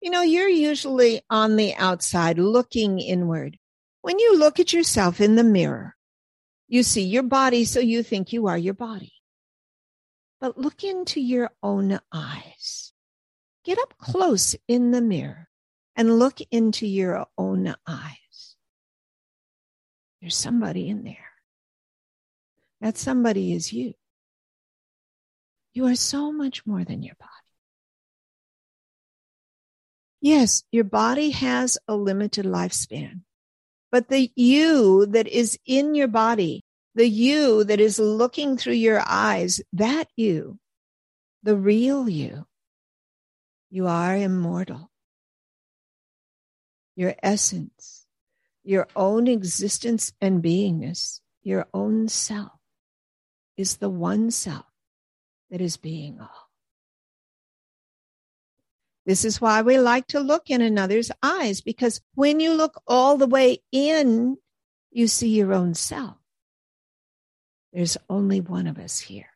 You know, you're usually on the outside looking inward. When you look at yourself in the mirror, you see your body, so you think you are your body. But look into your own eyes. Get up close in the mirror and look into your own eyes. There's somebody in there. That somebody is you. You are so much more than your body. Yes, your body has a limited lifespan, but the you that is in your body, the you that is looking through your eyes, that you, the real you, you are immortal. Your essence, your own existence and beingness, your own self is the one self that is being all. This is why we like to look in another's eyes, because when you look all the way in, you see your own self. There's only one of us here.